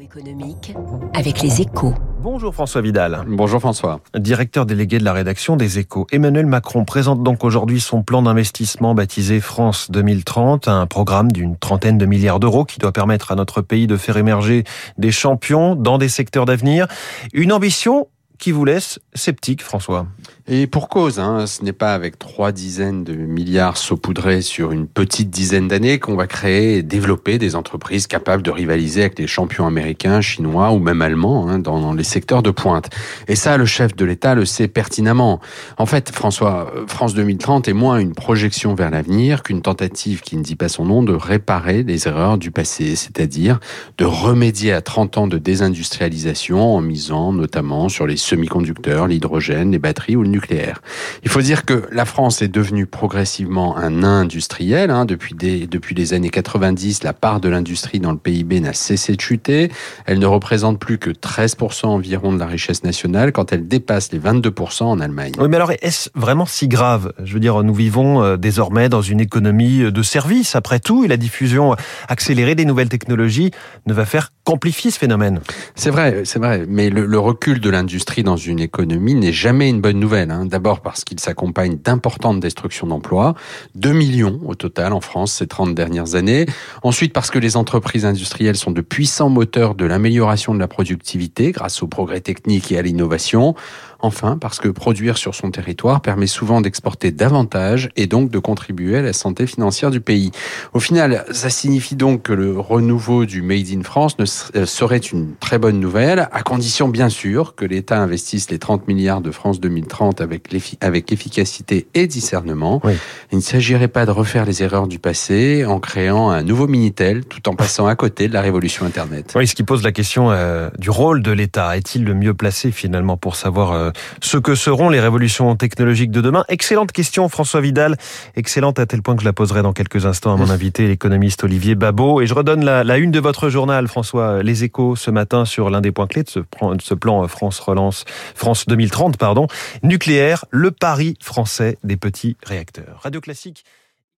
économique avec les échos. Bonjour François Vidal. Bonjour François. Directeur délégué de la rédaction des échos. Emmanuel Macron présente donc aujourd'hui son plan d'investissement baptisé France 2030, un programme d'une trentaine de milliards d'euros qui doit permettre à notre pays de faire émerger des champions dans des secteurs d'avenir. Une ambition qui vous laisse sceptique, François? Et pour cause, hein, ce n'est pas avec trois dizaines de milliards saupoudrés sur une petite dizaine d'années qu'on va créer et développer des entreprises capables de rivaliser avec les champions américains, chinois ou même allemands hein, dans, les secteurs de pointe. Et ça, le chef de l'État le sait pertinemment. En fait, François, France 2030 est moins une projection vers l'avenir qu'une tentative qui ne dit pas son nom de réparer les erreurs du passé, c'est-à-dire de remédier à 30 ans de désindustrialisation en misant notamment sur les semi-conducteurs, l'hydrogène, les batteries ou le nucléaire. Il faut dire que la France est devenue progressivement un industriel. Hein. Depuis, depuis les années 90, la part de l'industrie dans le PIB n'a cessé de chuter. Elle ne représente plus que 13% environ de la richesse nationale quand elle dépasse les 22% en Allemagne. Oui, mais alors est-ce vraiment si grave? Je veux dire, nous vivons euh, désormais dans une économie de services, après tout, et la diffusion accélérée des nouvelles technologies ne va faire qu'amplifier ce phénomène. C'est vrai, c'est vrai. Mais le, le recul de l'industrie dans une économie n'est jamais une bonne nouvelle. Hein. D'abord parce qu'il s'accompagne d'importantes destructions d'emplois, 2 millions au total en France ces 30 dernières années. Ensuite parce que les entreprises industrielles sont de puissants moteurs de l'amélioration de la productivité grâce au progrès technique et à l'innovation. Enfin, parce que produire sur son territoire permet souvent d'exporter davantage et donc de contribuer à la santé financière du pays. Au final, ça signifie donc que le renouveau du Made in France ne euh, serait une très bonne nouvelle, à condition bien sûr que l'État investisse les 30 milliards de France 2030 avec, avec efficacité et discernement. Il ne s'agirait pas de refaire les erreurs du passé en créant un nouveau Minitel tout en passant à côté de la révolution Internet. Oui, ce qui pose la question euh, du rôle de l'État. Est-il le mieux placé finalement pour savoir euh, ce que seront les révolutions technologiques de demain Excellente question, François Vidal. Excellente à tel point que je la poserai dans quelques instants à mon invité, l'économiste Olivier Babot. Et je redonne la, une de votre journal, François, Les Échos, ce matin sur l'un des points clés de ce, de ce plan France Relance, France 2030, pardon. Nucléaire, le pari français des petits réacteurs. Radio Classique.